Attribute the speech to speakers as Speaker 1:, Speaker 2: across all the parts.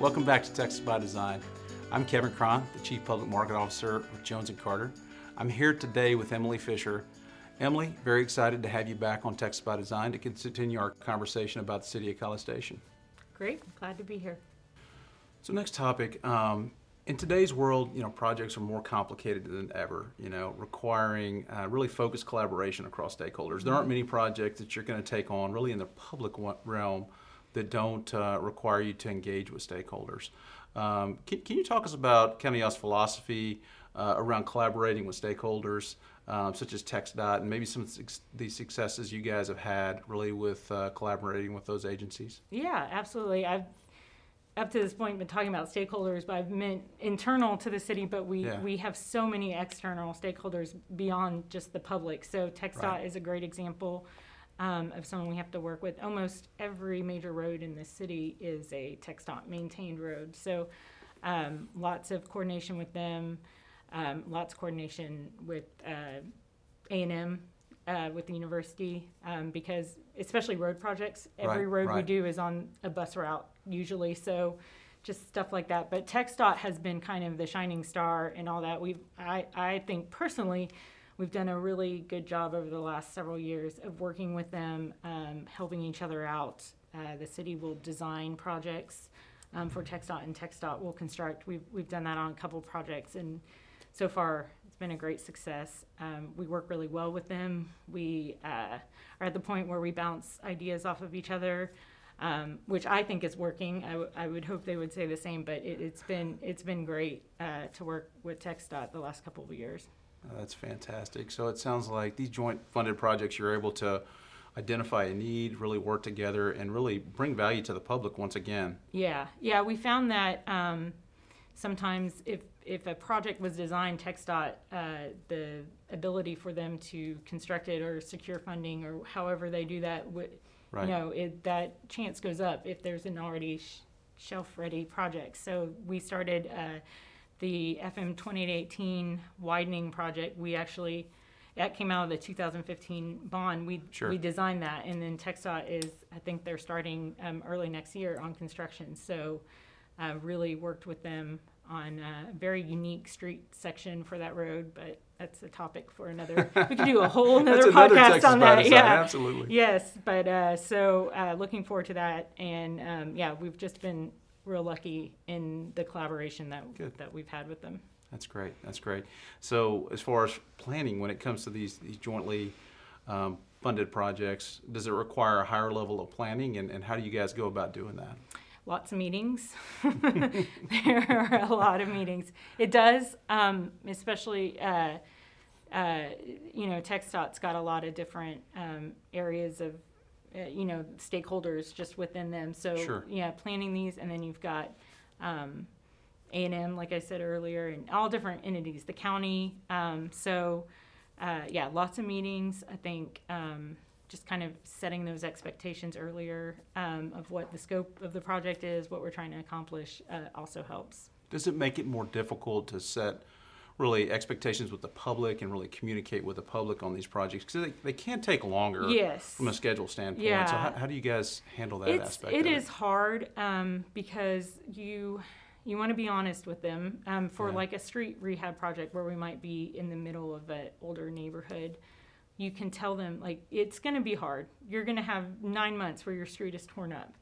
Speaker 1: Welcome back to Texas by Design. I'm Kevin Cron, the Chief Public Market Officer with Jones & Carter. I'm here today with Emily Fisher. Emily, very excited to have you back on Texas by Design to continue our conversation about the City of College Station.
Speaker 2: Great, glad to be here.
Speaker 1: So next topic, um, in today's world, you know, projects are more complicated than ever, you know, requiring uh, really focused collaboration across stakeholders. There aren't many projects that you're going to take on really in the public realm that don't uh, require you to engage with stakeholders. Um, can, can, you talk us about County County's philosophy uh, around collaborating with stakeholders, um, such as TxDOT, and maybe some of the successes you guys have had really with uh, collaborating with those agencies?
Speaker 2: Yeah, absolutely. I've up to this point been talking about stakeholders, but I've meant internal to the city, but we, yeah. we have so many external stakeholders beyond just the public. So TxDOT right. is a great example um, of someone we have to work with. Almost every major road in the city is a TxDOT maintained road. So um, lots of coordination with them, um, lots of coordination with uh, A&M, uh, with the university, um, because especially road projects, every
Speaker 1: right,
Speaker 2: road
Speaker 1: right.
Speaker 2: we do is on a bus route usually. So just stuff like that. But TxDOT has been kind of the shining star and all that. We've, I, I think personally, we've done a really good job over the last several years of working with them, um, helping each other out. Uh, the city will design projects um, for TxDOT, and TxDOT will construct. We've we've done that on a couple projects, and so far it's been a great success. Um, we work really well with them. We uh, are at the point where we bounce ideas off of each other. Um, which I think is working. I, I would hope they would say the same, but it, has been it's been great uh, to work with TxDOT the last couple of years.
Speaker 1: That's fantastic. So it sounds like these joint funded projects, you're able to identify a need, really work together, and really bring value to the public once again.
Speaker 2: Yeah, yeah. We found that um, sometimes if if a project was designed, TxDOT, uh, the ability for them to construct it or secure funding or however they do that, would, right. you know, it, that chance goes up if there's an already sh- shelf ready project. So we started. Uh, the FM 2818 widening project, we actually, that came out of the 2015 bond. We,
Speaker 1: Sure.
Speaker 2: we designed that, and then TxDOT is, I think they're starting um, early next year on construction. So uh, really worked with them on a very unique street section for that road, but that's a topic for another. We could do a whole another
Speaker 1: another
Speaker 2: podcast
Speaker 1: Texas
Speaker 2: on that. Yeah.
Speaker 1: absolutely.
Speaker 2: Yes, but uh, so uh, looking forward to that, and um, yeah, we've just been real lucky in the collaboration that
Speaker 1: Good.
Speaker 2: that we've had with them.
Speaker 1: That's great. That's great. So, as far as planning, when it comes to these, these jointly um, funded projects, does it require a higher level of planning, and, and how do you guys go about doing that?
Speaker 2: Lots of meetings. there are a lot of meetings. It does, um, especially. Uh, uh, you know, TxDOT's got a lot of different um, areas of uh, you know stakeholders just within them. So
Speaker 1: Sure.
Speaker 2: yeah, planning these, and then you've got um, A and M, like I said earlier, and all different entities, the county. Um, so uh, yeah, lots of meetings. I think um, just kind of setting those expectations earlier um, of what the scope of the project is, what we're trying to accomplish, uh, also helps.
Speaker 1: Does it make it more difficult to set really expectations with the public and really communicate with the public on these projects because they, they can take longer
Speaker 2: Yes.
Speaker 1: from a schedule standpoint.
Speaker 2: Yeah.
Speaker 1: So how, how do you guys handle that
Speaker 2: it's,
Speaker 1: aspect?
Speaker 2: It is hard um, because you you want to be honest with them. Um, for
Speaker 1: Yeah.
Speaker 2: like a street rehab project where we might be in the middle of an older neighborhood, you can tell them like it's going to be hard. You're going to have nine months where your street is torn up,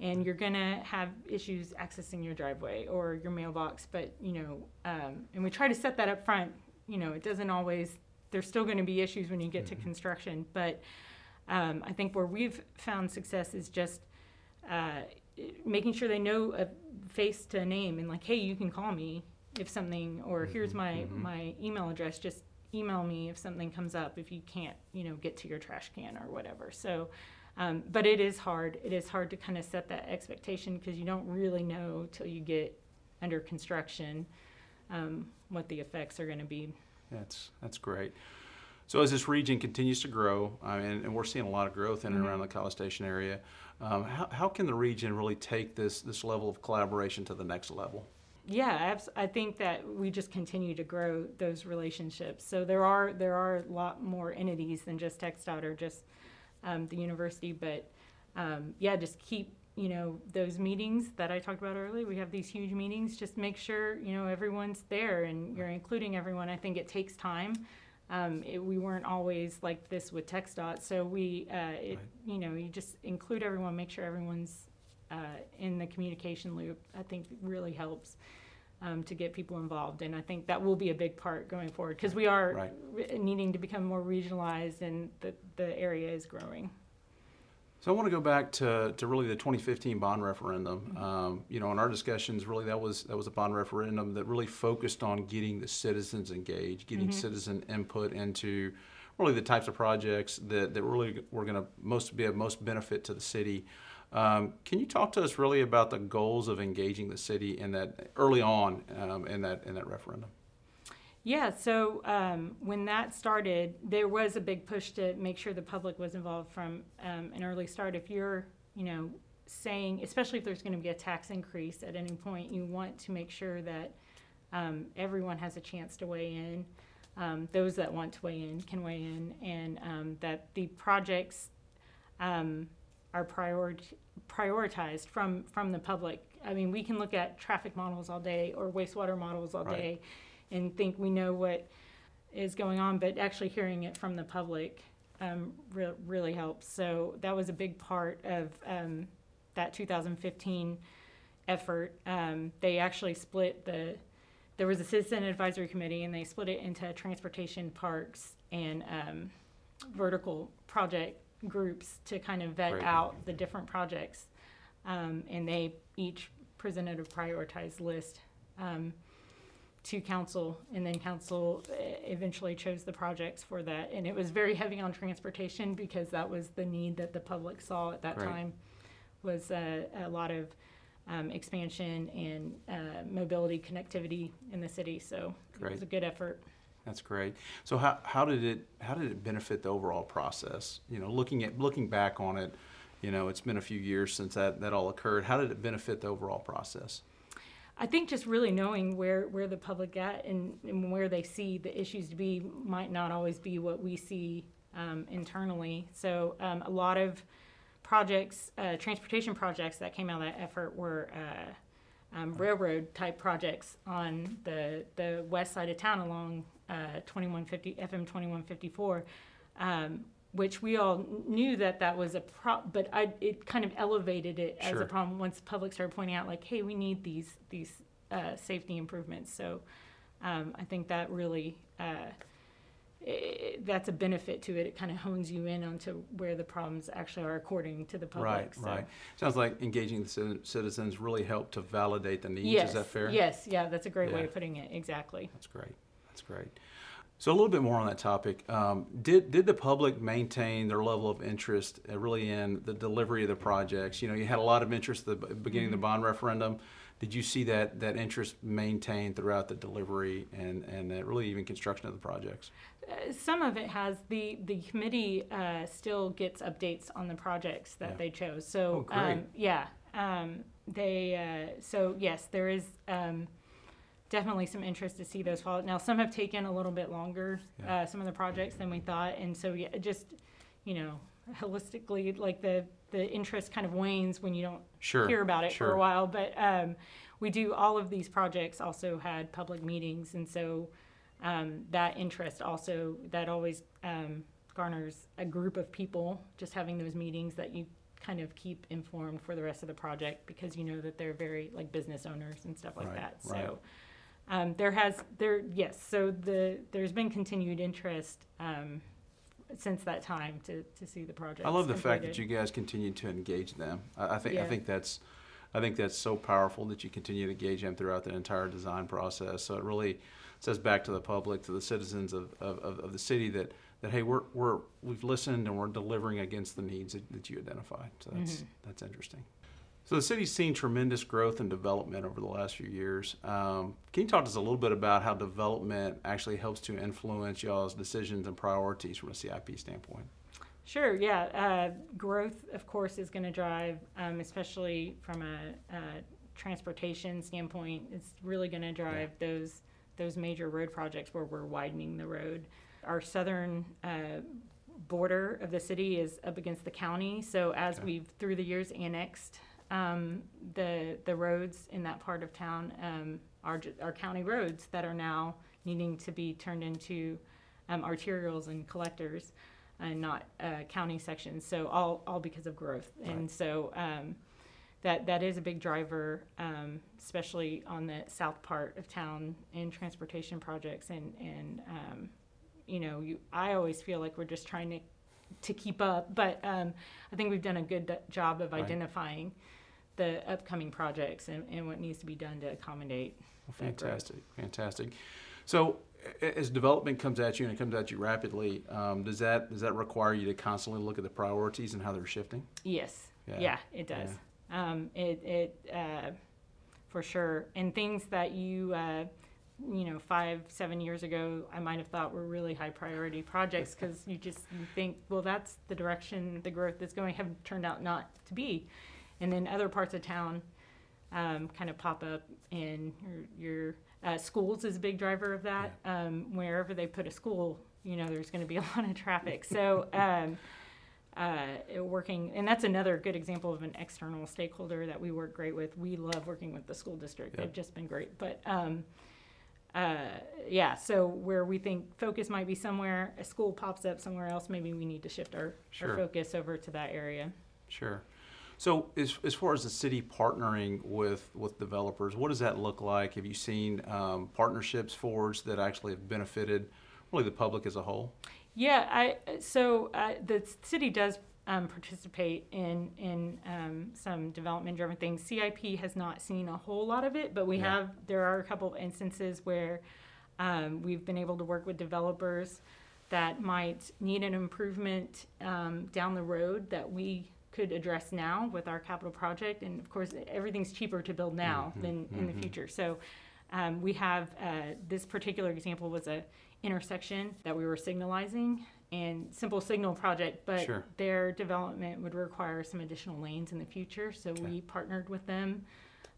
Speaker 2: and you're going to have issues accessing your driveway or your mailbox. But you know, um, and we try to set that up front. You know, it doesn't always. There's still going to be issues when you get to construction, but um, I think where we've found success is just uh, making sure they know a face to a name and like, hey, you can call me if something, or here's my my email address. Just email me if something comes up if you can't, you know, get to your trash can or whatever. So, um, but it is hard. It is hard to kind of set that expectation because you don't really know till you get under construction um, what the effects are going to be.
Speaker 1: That's that's great. So as this region continues to grow, I mean, and we're seeing a lot of growth in and
Speaker 2: Mhm.
Speaker 1: around the College Station area, um, how, how can the region really take this this level of collaboration to the next level?
Speaker 2: Yeah, I think that we just continue to grow those relationships. So there are there are a lot more entities than just TxDOT or just um, the university, but um, yeah, just keep you know, those meetings that I talked about earlier, we have these huge meetings, just make sure, you know, everyone's there and you're including everyone. I think it takes time. Um, it, we weren't always like this with TxDOT, so we, uh, it,
Speaker 1: Right.
Speaker 2: you know, you just include everyone, make sure everyone's, uh, in the communication loop, I think really helps, um, to get people involved. And I think that will be a big part going forward, because we are
Speaker 1: Right.
Speaker 2: re- needing to become more regionalized and the, the area is growing.
Speaker 1: So I want to go back to, to really the 2015 bond referendum. Um, you know, in our discussions, really that was that was a bond referendum that really focused on getting the citizens engaged, getting citizen input into really the types of projects that, that really were going to most be of most benefit to the city. Um, can you talk to us really about the goals of engaging the city in that early on um, in that in that referendum?
Speaker 2: Yeah, so um, when that started, there was a big push to make sure the public was involved from um, an early start. If you're, you know, saying, especially if there's going to be a tax increase at any point, you want to make sure that um, everyone has a chance to weigh in. Um, those that want to weigh in can weigh in, and um, that the projects um, are priori- prioritized from from the public. I mean, we can look at traffic models all day or wastewater models all
Speaker 1: Right.
Speaker 2: day, and think we know what is going on, but actually hearing it from the public um, re- really helps. So that was a big part of um, that 2015 effort. Um, they actually split the there was a citizen advisory committee, and they split it into transportation, parks, and um, vertical project groups to kind of vet
Speaker 1: Great.
Speaker 2: out the different projects. Um, and they each presented a prioritized list um, to council, and then council uh, eventually chose the projects for that. And it was very heavy on transportation because that was the need that the public saw at that
Speaker 1: Great.
Speaker 2: time. Was uh, a lot of um, expansion and uh, mobility connectivity in the city. So it
Speaker 1: Great.
Speaker 2: was a good effort.
Speaker 1: That's great. So how, how did it how did it benefit the overall process? You know, looking at looking back on it, you know, it's been a few years since that, that all occurred. How did it benefit the overall process?
Speaker 2: I think just really knowing where, where the public at and, and where they see the issues to be might not always be what we see um, internally. So um, a lot of projects, uh, transportation projects that came out of that effort were uh, um, railroad type projects on the, the west side of town along uh, 2150 FM 2154. Um, which we all knew that that was a problem, but I, it kind of elevated it as
Speaker 1: Sure.
Speaker 2: a problem once the public started pointing out like, hey, we need these these uh, safety improvements. So um, I think that really uh, i that's a benefit to it. It kind of hones you in onto where the problems actually are according to the public.
Speaker 1: Right,
Speaker 2: so.
Speaker 1: right. Sounds like engaging the citizens really helped to validate the needs.
Speaker 2: Yes,
Speaker 1: Is that fair?
Speaker 2: yes, yeah, that's a great way of putting it. Exactly.
Speaker 1: That's great. That's great. So a little bit more on that topic. Um, did did the public maintain their level of interest uh, really in the delivery of the projects? You know, you had a lot of interest at the beginning of the bond referendum. Did you see that that interest maintained throughout the delivery and and uh, really even construction of the projects?
Speaker 2: Uh, some of it has the the committee uh, still gets updates on the projects that
Speaker 1: Yeah.
Speaker 2: they chose. So
Speaker 1: Oh, great.
Speaker 2: um, yeah, um, they uh, so yes, there is um, definitely some interest to see those followed. Now some have taken a little bit longer,
Speaker 1: Yeah.
Speaker 2: uh, some of the projects than we thought, and so yeah, just you know holistically, like the the interest kind of wanes when you don't
Speaker 1: Sure.
Speaker 2: hear about it for a while. But um, we do all of these projects also had public meetings, and so um, that interest also that always um, garners a group of people just having those meetings that you kind of keep informed for the rest of the project because you know that they're very like business owners and stuff like
Speaker 1: Right,
Speaker 2: that.
Speaker 1: right.
Speaker 2: Um, there has there yes, so the there's been continued interest. Um, since that time to, to see the project.
Speaker 1: I love the fact that you guys continue to engage them. I, I think I think that's I think that's so powerful that you continue to engage them throughout the entire design process. So it really says back to the public, to the citizens of, of, of the city that, that hey, we're, we're we've listened and we're delivering against the needs that, that you identified. So that's
Speaker 2: Mhm.
Speaker 1: that's interesting. So the city's seen tremendous growth and development over the last few years. Um, can you talk to us a little bit about how development actually helps to influence y'all's decisions and priorities from a CIP standpoint?
Speaker 2: Sure, yeah. Uh, growth, of course, is going to drive, um, especially from a, a transportation standpoint, it's really going to drive those those major road projects where we're widening the road. Our southern uh, border of the city is up against the county, so as
Speaker 1: Okay.
Speaker 2: we've through the years annexed um, the the roads in that part of town um, are are county roads that are now needing to be turned into um, arterials and collectors, and not uh, county sections. So all all because of growth, and so. Um, that, that is a big driver, um, especially on the south part of town in transportation projects and, and, um, you know, you, I always feel like we're just trying to, to keep up, but, um, I think we've done a good job of
Speaker 1: Right.
Speaker 2: identifying the upcoming projects and, and what needs to be done to accommodate.
Speaker 1: Well, fantastic, fantastic. So, as development comes at you and it comes at you rapidly, um, does that does that require you to constantly look at the priorities and how they're shifting?
Speaker 2: Yes,
Speaker 1: Yeah.
Speaker 2: yeah, it does. Um, it, it, uh, for sure. And things that you, uh, you know, five, seven years ago, I might have thought were really high priority projects because you just you think, well, that's the direction the growth is going, have turned out not to be. And then other parts of town um, kind of pop up, and your, your uh, schools is a big driver of that. Um, wherever they put a school, you know, there's going to be a lot of traffic. So, um, uh, working, and that's another good example of an external stakeholder that we work great with. We love working with the school district.
Speaker 1: Yeah.
Speaker 2: They've just been great. But um, uh, yeah, so where we think focus might be somewhere, a school pops up somewhere else, maybe we need to shift our,
Speaker 1: Sure.
Speaker 2: our focus over to that area.
Speaker 1: Sure. So, as, as far as the city partnering with with developers, what does that look like? Have you seen um, partnerships forged that actually have benefited really the public as a whole?
Speaker 2: Yeah, I so uh, the city does um, participate in in um, some development driven things. CIP has not seen a whole lot of it, but we
Speaker 1: Yeah.
Speaker 2: have there are a couple of instances where um, we've been able to work with developers that might need an improvement um, down the road that we could address now with our capital project. And of course, everything's cheaper to build now
Speaker 1: Mhm,
Speaker 2: than in the
Speaker 1: mhm.
Speaker 2: future. So um, we have uh, this particular example was a intersection that we were signalizing and simple signal project, but
Speaker 1: Sure.
Speaker 2: their development would require some additional lanes in the future. So
Speaker 1: Okay.
Speaker 2: we partnered with them.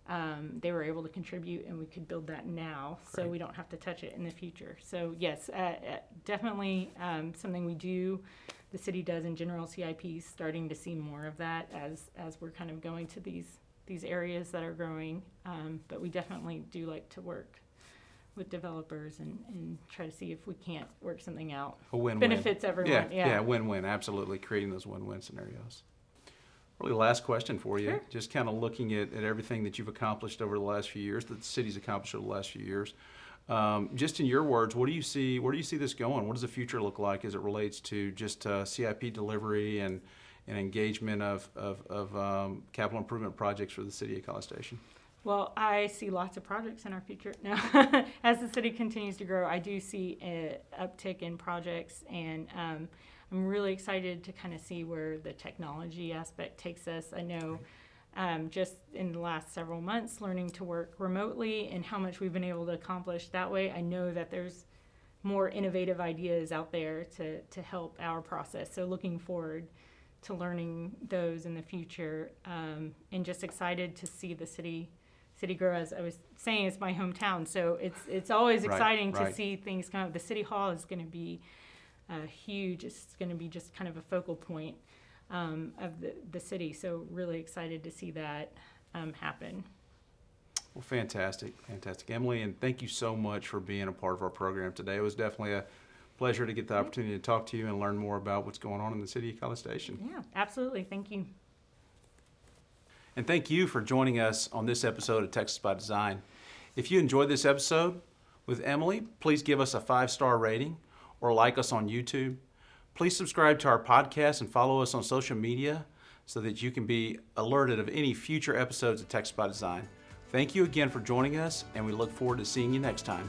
Speaker 2: Um, they were able to contribute and we could build that now so we don't have to touch it in the future. So yes, uh, uh, definitely um, something we do. The city does in general CIPs, starting to see more of that as, as we're kind of going to these, these areas that are growing. Um, but we definitely do like to work with developers and, and try to see if we can't work something out.
Speaker 1: A win-win.
Speaker 2: Benefits everyone,
Speaker 1: Yeah,
Speaker 2: yeah.
Speaker 1: yeah, win-win, absolutely, creating those win-win scenarios. Really, last question for you,
Speaker 2: Sure.
Speaker 1: just kind of looking at, at everything that you've accomplished over the last few years, that the city's accomplished over the last few years. Um, just in your words, what do you see, where do you see this going? What does the future look like as it relates to just uh, CIP delivery and, and engagement of, of, of um, capital improvement projects for the city of College Station?
Speaker 2: Well, I see lots of projects in our future now. As the city continues to grow, I do see an uptick in projects, and um, I'm really excited to kind of see where the technology aspect takes us. I know um, just in the last several months, learning to work remotely and how much we've been able to accomplish that way. I know that there's more innovative ideas out there to, to help our process. So, looking forward to learning those in the future um, and just excited to see the city city grow as I was saying it's my hometown so it's it's always
Speaker 1: Right,
Speaker 2: exciting
Speaker 1: right.
Speaker 2: to see things come up the city hall is going to be uh, huge it's going to be just kind of a focal point um, of the, the city so really excited to see that um, happen
Speaker 1: Well, fantastic, fantastic. Emily, and thank you so much for being a part of our program today. It was definitely a pleasure to get the opportunity to talk to you and learn more about what's going on in the city of College Station.
Speaker 2: yeah absolutely thank you
Speaker 1: And thank you for joining us on this episode of Texas by Design. If you enjoyed this episode with Emily, please give us a five star rating or like us on YouTube. Please subscribe to our podcast and follow us on social media so that you can be alerted of any future episodes of Texas by Design. Thank you again for joining us, and we look forward to seeing you next time.